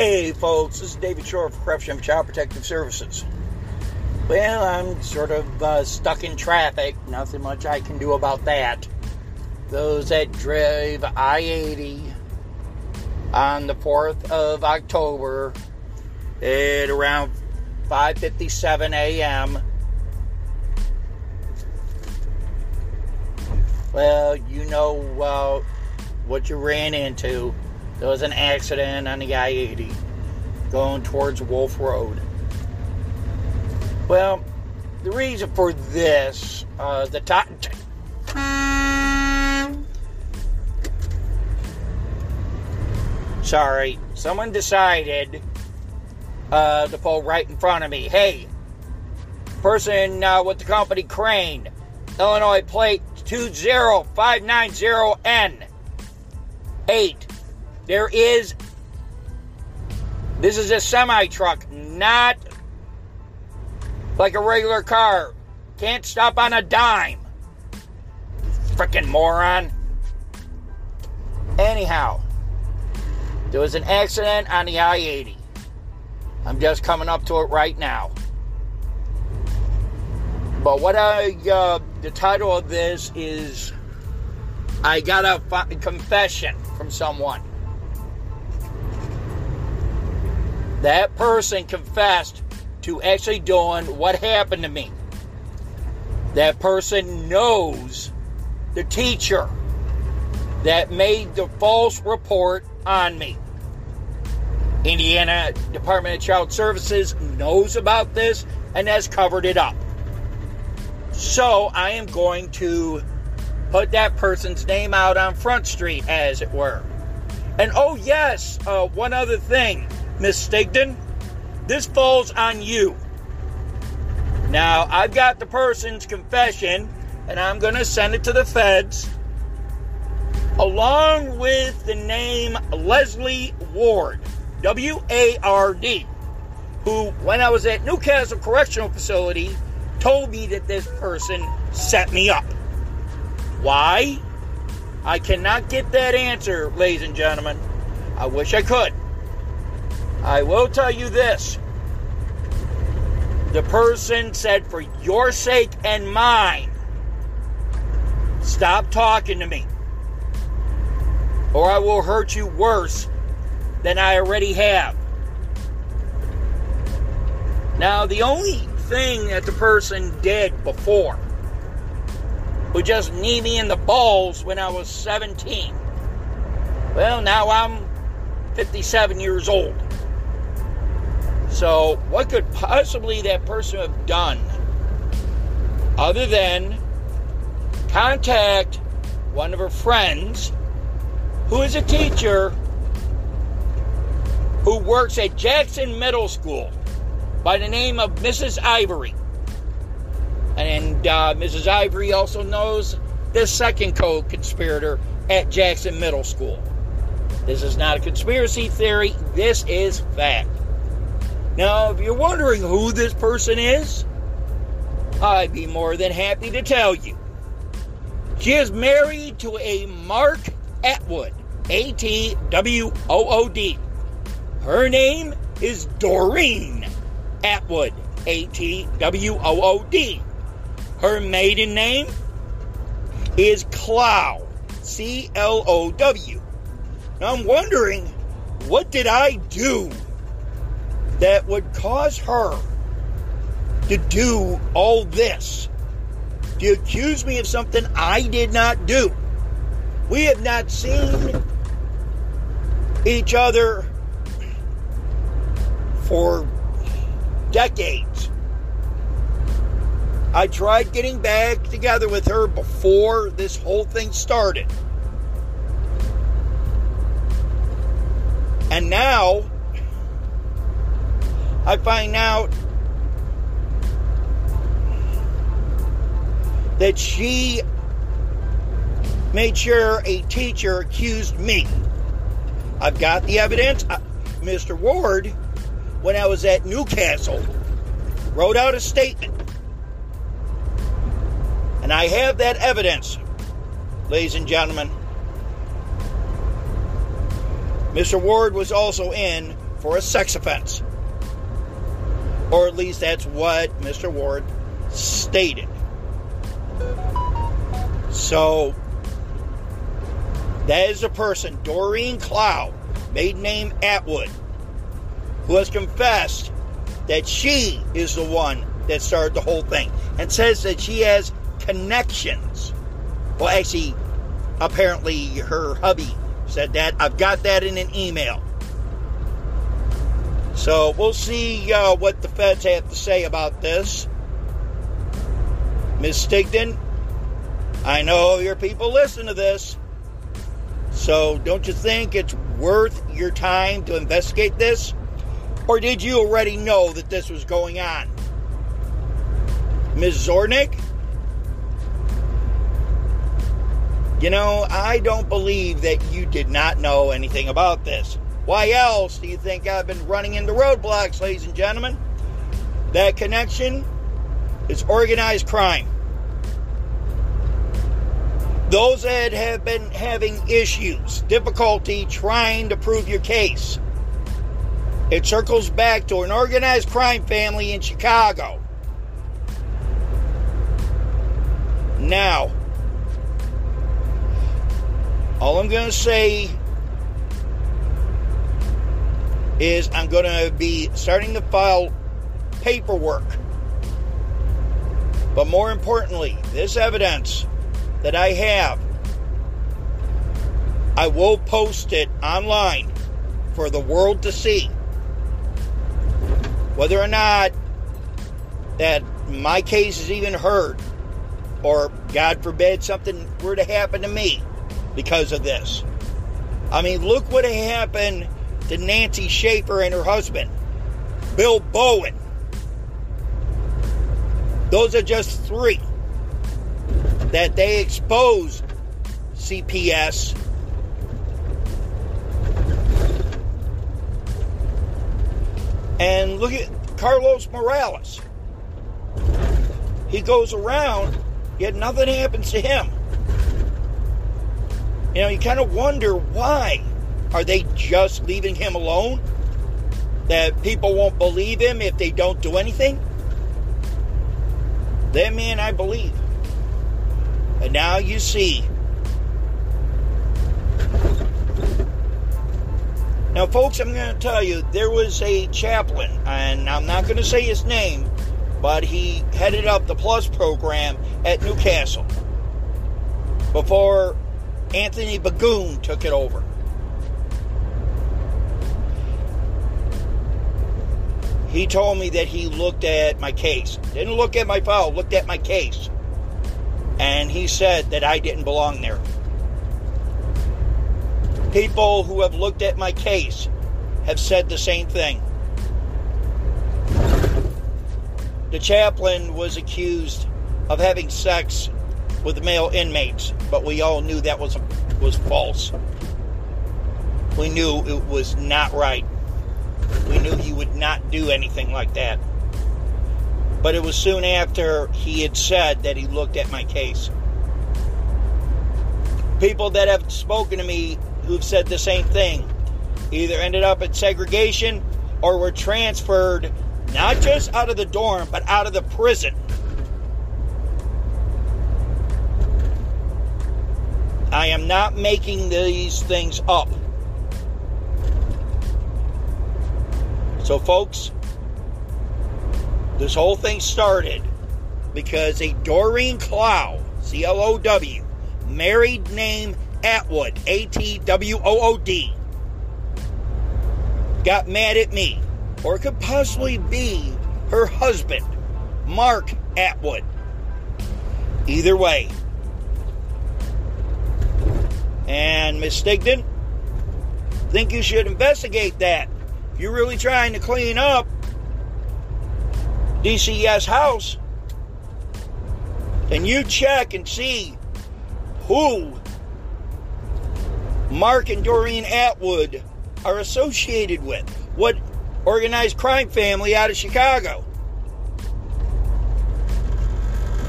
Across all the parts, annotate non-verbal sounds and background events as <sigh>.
Hey folks, this is David Shore for Corruption Child Protective Services. Well, I'm sort of uh, stuck in traffic. Nothing much I can do about that. Those that drive I 80 on the 4th of October at around 5:57 a.m. Well, you know uh, what you ran into. There was an accident on the I 80 going towards Wolf Road. Well, the reason for this, uh, the top. Sorry, someone decided uh, to pull right in front of me. Hey, person uh, with the company Crane, Illinois plate 20590N. 8. There is. This is a semi truck, not like a regular car. Can't stop on a dime. Freaking moron. Anyhow, there was an accident on the I 80. I'm just coming up to it right now. But what I, uh, the title of this is I got a confession from someone. That person confessed to actually doing what happened to me. That person knows the teacher that made the false report on me. Indiana Department of Child Services knows about this and has covered it up. So I am going to put that person's name out on Front Street, as it were. And oh, yes, uh, one other thing, Miss Stigdon. this falls on you. Now, I've got the person's confession, and I'm going to send it to the feds, along with the name Leslie Ward, W A R D, who, when I was at Newcastle Correctional Facility, told me that this person set me up. Why? I cannot get that answer, ladies and gentlemen. I wish I could. I will tell you this. The person said, for your sake and mine, stop talking to me, or I will hurt you worse than I already have. Now, the only thing that the person did before who just knee me in the balls when I was 17. Well, now I'm 57 years old. So, what could possibly that person have done other than contact one of her friends who is a teacher who works at Jackson Middle School by the name of Mrs. Ivory? And uh, Mrs. Ivory also knows the second co conspirator at Jackson Middle School. This is not a conspiracy theory, this is fact. Now, if you're wondering who this person is, I'd be more than happy to tell you. She is married to a Mark Atwood, A T W O O D. Her name is Doreen Atwood, A T W O O D. Her maiden name is Clow, C L O W. Now I'm wondering, what did I do that would cause her to do all this? To accuse me of something I did not do? We have not seen each other for decades. I tried getting back together with her before this whole thing started. And now I find out that she made sure a teacher accused me. I've got the evidence. Mr. Ward, when I was at Newcastle, wrote out a statement and I have that evidence, ladies and gentlemen. Mr. Ward was also in for a sex offense. Or at least that's what Mr. Ward stated. So, that is the person, Doreen Clow, maiden name Atwood, who has confessed that she is the one that started the whole thing and says that she has connections. Well, actually, apparently her hubby said that. I've got that in an email. So we'll see uh, what the feds have to say about this. Ms. Stigdon, I know your people listen to this. So don't you think it's worth your time to investigate this? Or did you already know that this was going on? Ms. Zornick? You know, I don't believe that you did not know anything about this. Why else do you think I've been running into roadblocks, ladies and gentlemen? That connection is organized crime. Those that have been having issues, difficulty trying to prove your case, it circles back to an organized crime family in Chicago. Now, all I'm going to say is I'm going to be starting to file paperwork. But more importantly, this evidence that I have, I will post it online for the world to see. Whether or not that my case is even heard, or God forbid something were to happen to me because of this. I mean, look what happened to Nancy Schaefer and her husband, Bill Bowen. Those are just three that they exposed CPS. And look at Carlos Morales. He goes around, yet nothing happens to him. You know, you kind of wonder why. Are they just leaving him alone? That people won't believe him if they don't do anything? That man I believe. And now you see. Now, folks, I'm going to tell you there was a chaplain, and I'm not going to say his name, but he headed up the Plus program at Newcastle before Anthony Bagoon took it over. He told me that he looked at my case. Didn't look at my file, looked at my case. And he said that I didn't belong there. People who have looked at my case have said the same thing. The chaplain was accused of having sex with male inmates, but we all knew that was was false. We knew it was not right. We knew he would not do anything like that. But it was soon after he had said that he looked at my case. People that have spoken to me who've said the same thing either ended up at segregation or were transferred not just out of the dorm, but out of the prison. I am not making these things up. So, folks, this whole thing started because a Doreen Clow, C L O W, married name Atwood, A T W O O D, got mad at me, or it could possibly be her husband, Mark Atwood. Either way. And Miss Stigdon, think you should investigate that you're really trying to clean up DCS house, then you check and see who Mark and Doreen Atwood are associated with. What organized crime family out of Chicago.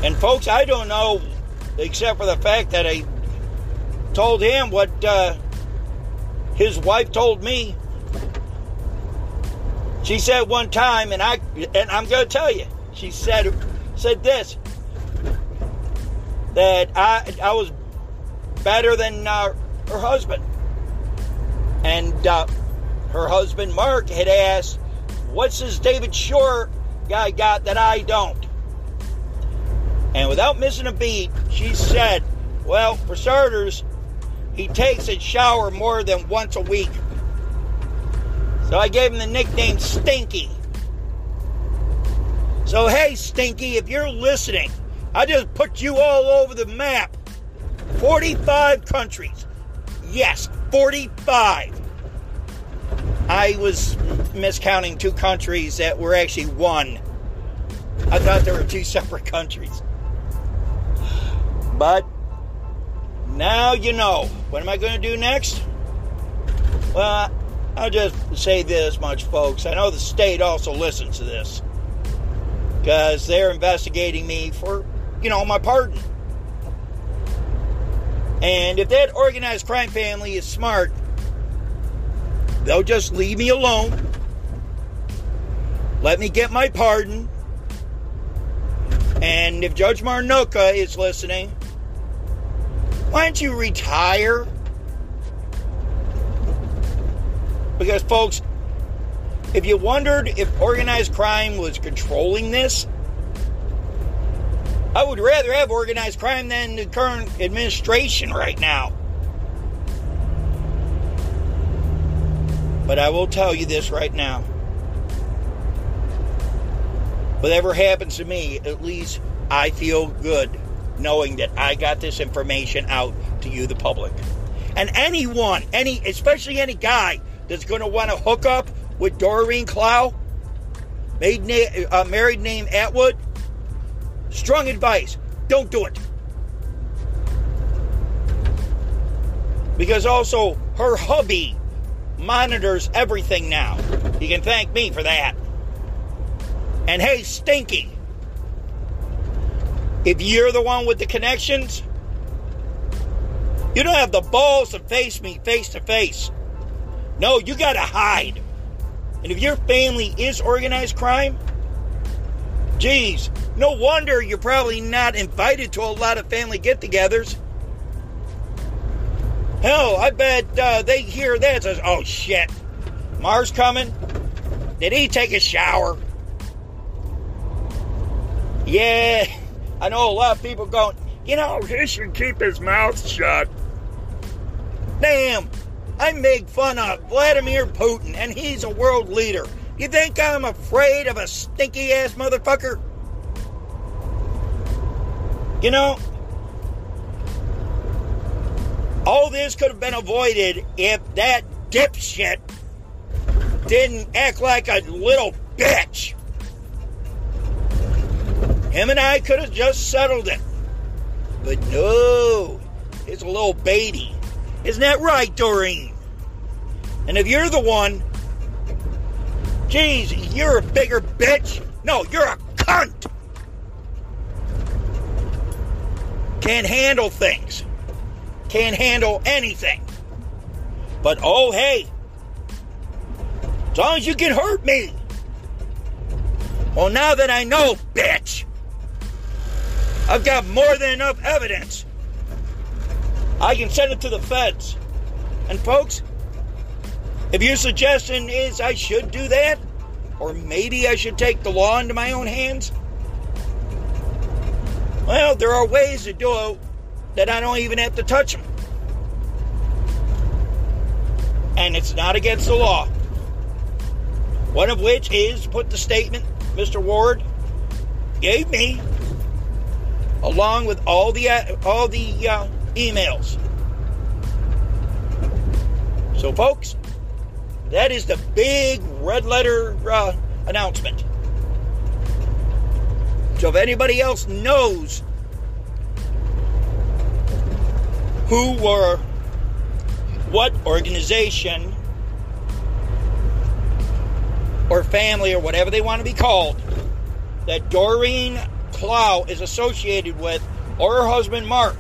And folks, I don't know, except for the fact that I told him what uh, his wife told me She said one time, and I and I'm going to tell you, she said said this that I I was better than uh, her husband, and uh, her husband Mark had asked, "What's this David Shore guy got that I don't?" And without missing a beat, she said, "Well, for starters, he takes a shower more than once a week." So I gave him the nickname Stinky. So, hey, Stinky, if you're listening, I just put you all over the map. 45 countries. Yes, 45. I was miscounting two countries that were actually one. I thought there were two separate countries. But now you know. What am I going to do next? Well, I'll just say this much, folks. I know the state also listens to this because they're investigating me for, you know, my pardon. And if that organized crime family is smart, they'll just leave me alone. Let me get my pardon. And if Judge Marnocha is listening, why don't you retire? Because, folks, if you wondered if organized crime was controlling this, I would rather have organized crime than the current administration right now. But I will tell you this right now. Whatever happens to me, at least I feel good knowing that I got this information out to you, the public. And anyone, any, especially any guy that's going to want to hook up with Doreen Clow, uh, married name Atwood, strong advice don't do it. Because also, her hubby monitors everything now. You can thank me for that. And hey, Stinky, if you're the one with the connections, you don't have the balls to face me face to face. No, you got to hide. And if your family is organized crime, geez, no wonder you're probably not invited to a lot of family get togethers. Hell, I bet uh, they hear that says, oh shit, Mars coming? Did he take a shower? Yeah, I know a lot of people going, you know, he should keep his mouth shut. Damn, I make fun of Vladimir Putin, and he's a world leader. You think I'm afraid of a stinky ass motherfucker? You know, all this could have been avoided if that dipshit didn't act like a little bitch. Him and I could have just settled it. But no, it's a little baby. Isn't that right, Doreen? And if you're the one, geez, you're a bigger bitch. No, you're a cunt. Can't handle things. Can't handle anything. But oh, hey, as long as you can hurt me. Well, now that I know, bitch, I've got more than enough evidence. I can send it to the feds. And folks, if your suggestion is I should do that, or maybe I should take the law into my own hands, well, there are ways to do it that I don't even have to touch them. And it's not against the law. One of which is put the statement Mr. Ward gave me along with all the uh, all the uh, emails. So, folks, that is the big red letter uh, announcement. So if anybody else knows who or what organization or family or whatever they want to be called that Doreen Clow is associated with or her husband Mark.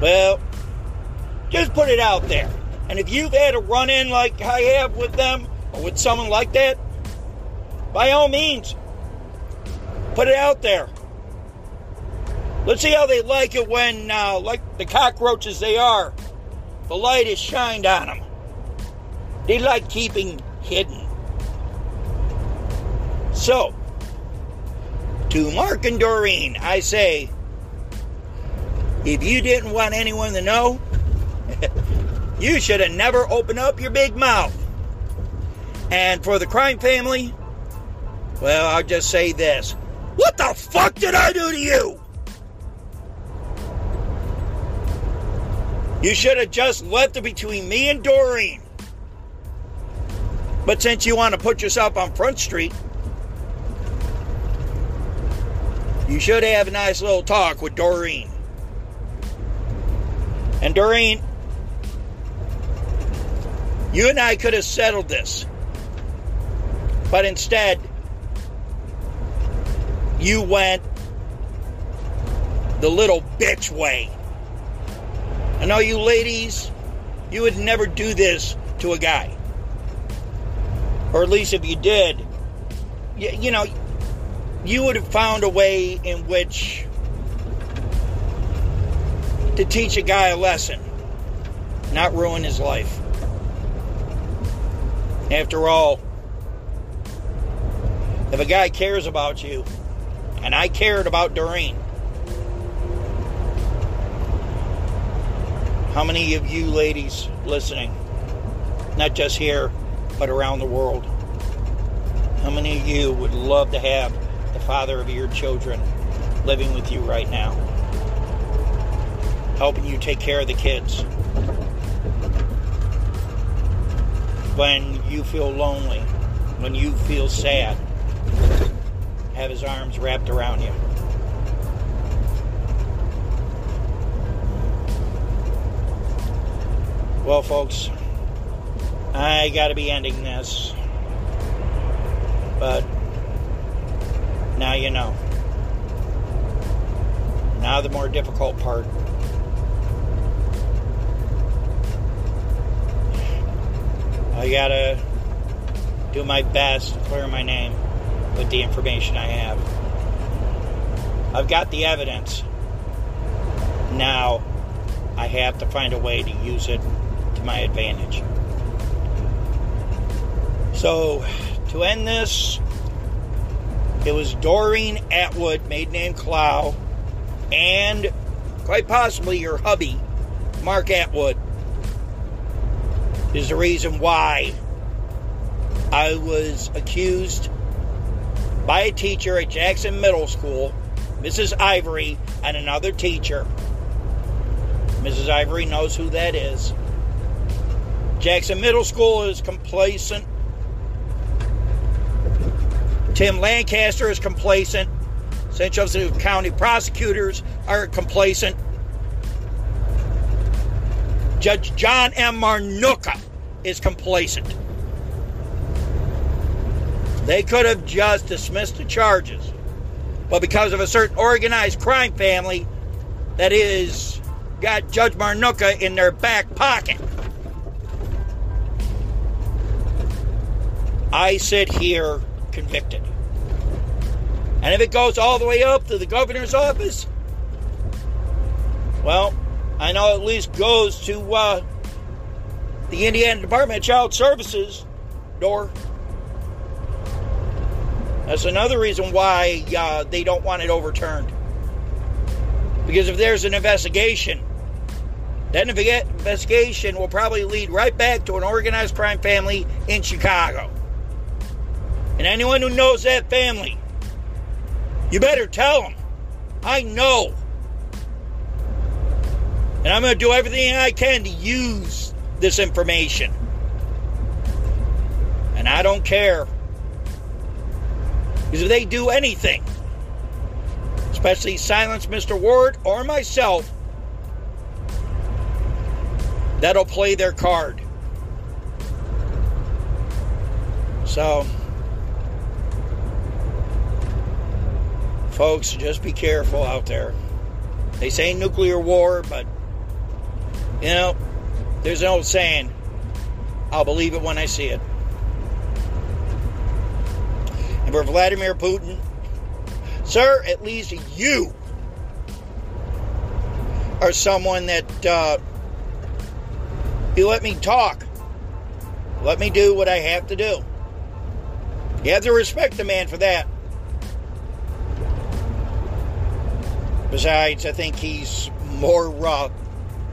Well, just put it out there. And if you've had a run in like I have with them or with someone like that, by all means, put it out there. Let's see how they like it when, uh, like the cockroaches they are, the light is shined on them. They like keeping hidden. So, to Mark and Doreen, I say, if you didn't want anyone to know, <laughs> you should have never opened up your big mouth. And for the crime family, well, I'll just say this. What the fuck did I do to you? You should have just left it between me and Doreen. But since you want to put yourself on Front Street, you should have a nice little talk with Doreen. And Doreen, you and I could have settled this. But instead, you went the little bitch way. I know you ladies, you would never do this to a guy. Or at least if you did, you, you know, you would have found a way in which to teach a guy a lesson, not ruin his life. After all, if a guy cares about you, and I cared about Doreen, how many of you ladies listening, not just here, but around the world, how many of you would love to have the father of your children living with you right now? helping you take care of the kids. When you feel lonely, when you feel sad, have his arms wrapped around you. Well, folks, I got to be ending this. But now you know. Now, the more difficult part. I gotta do my best to clear my name with the information I have. I've got the evidence. Now I have to find a way to use it to my advantage. So, to end this, it was Doreen Atwood, maiden name Clow, and quite possibly your hubby, Mark Atwood, is the reason why I was accused by a teacher at Jackson Middle School, Mrs. Ivory, and another teacher. Mrs. Ivory knows who that is. Jackson Middle School is complacent. Tim Lancaster is complacent. St. Joseph County prosecutors are complacent. Judge John M. Marnocha is complacent. They could have just dismissed the charges. But because of a certain organized crime family that is got Judge Marnocha in their back pocket. I sit here convicted. And if it goes all the way up to the governor's office, well, I know at least goes to uh, the Indiana Department of Child Services door. That's another reason why uh, they don't want it overturned. Because if there's an investigation, that investigation will probably lead right back to an organized crime family in Chicago. And anyone who knows that family, you better tell them. I know and I'm going to do everything I can to use this information. And I don't care. Because if they do anything, especially silence Mr. Ward or myself, that'll play their card. So, folks, just be careful out there. They say nuclear war, but you know, there's an old saying I'll believe it when I see it. And for Vladimir Putin, sir, at least you are someone that uh, you let me talk. Let me do what I have to do. You have to respect the man for that. Besides, I think he's more uh,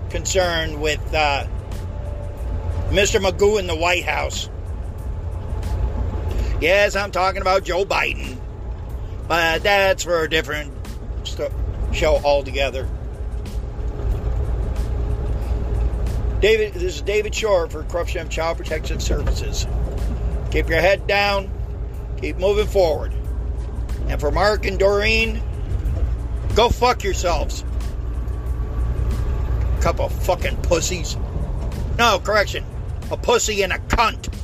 concerned with uh, Mr. Magoo in the White House. Yes, I'm talking about Joe Biden, but that's for a different show altogether. David, this is David Shore for Corruption Child Protection Services. Keep your head down, keep moving forward. And for Mark and Doreen, go fuck yourselves. Couple fucking pussies. No, correction. A pussy and a cunt.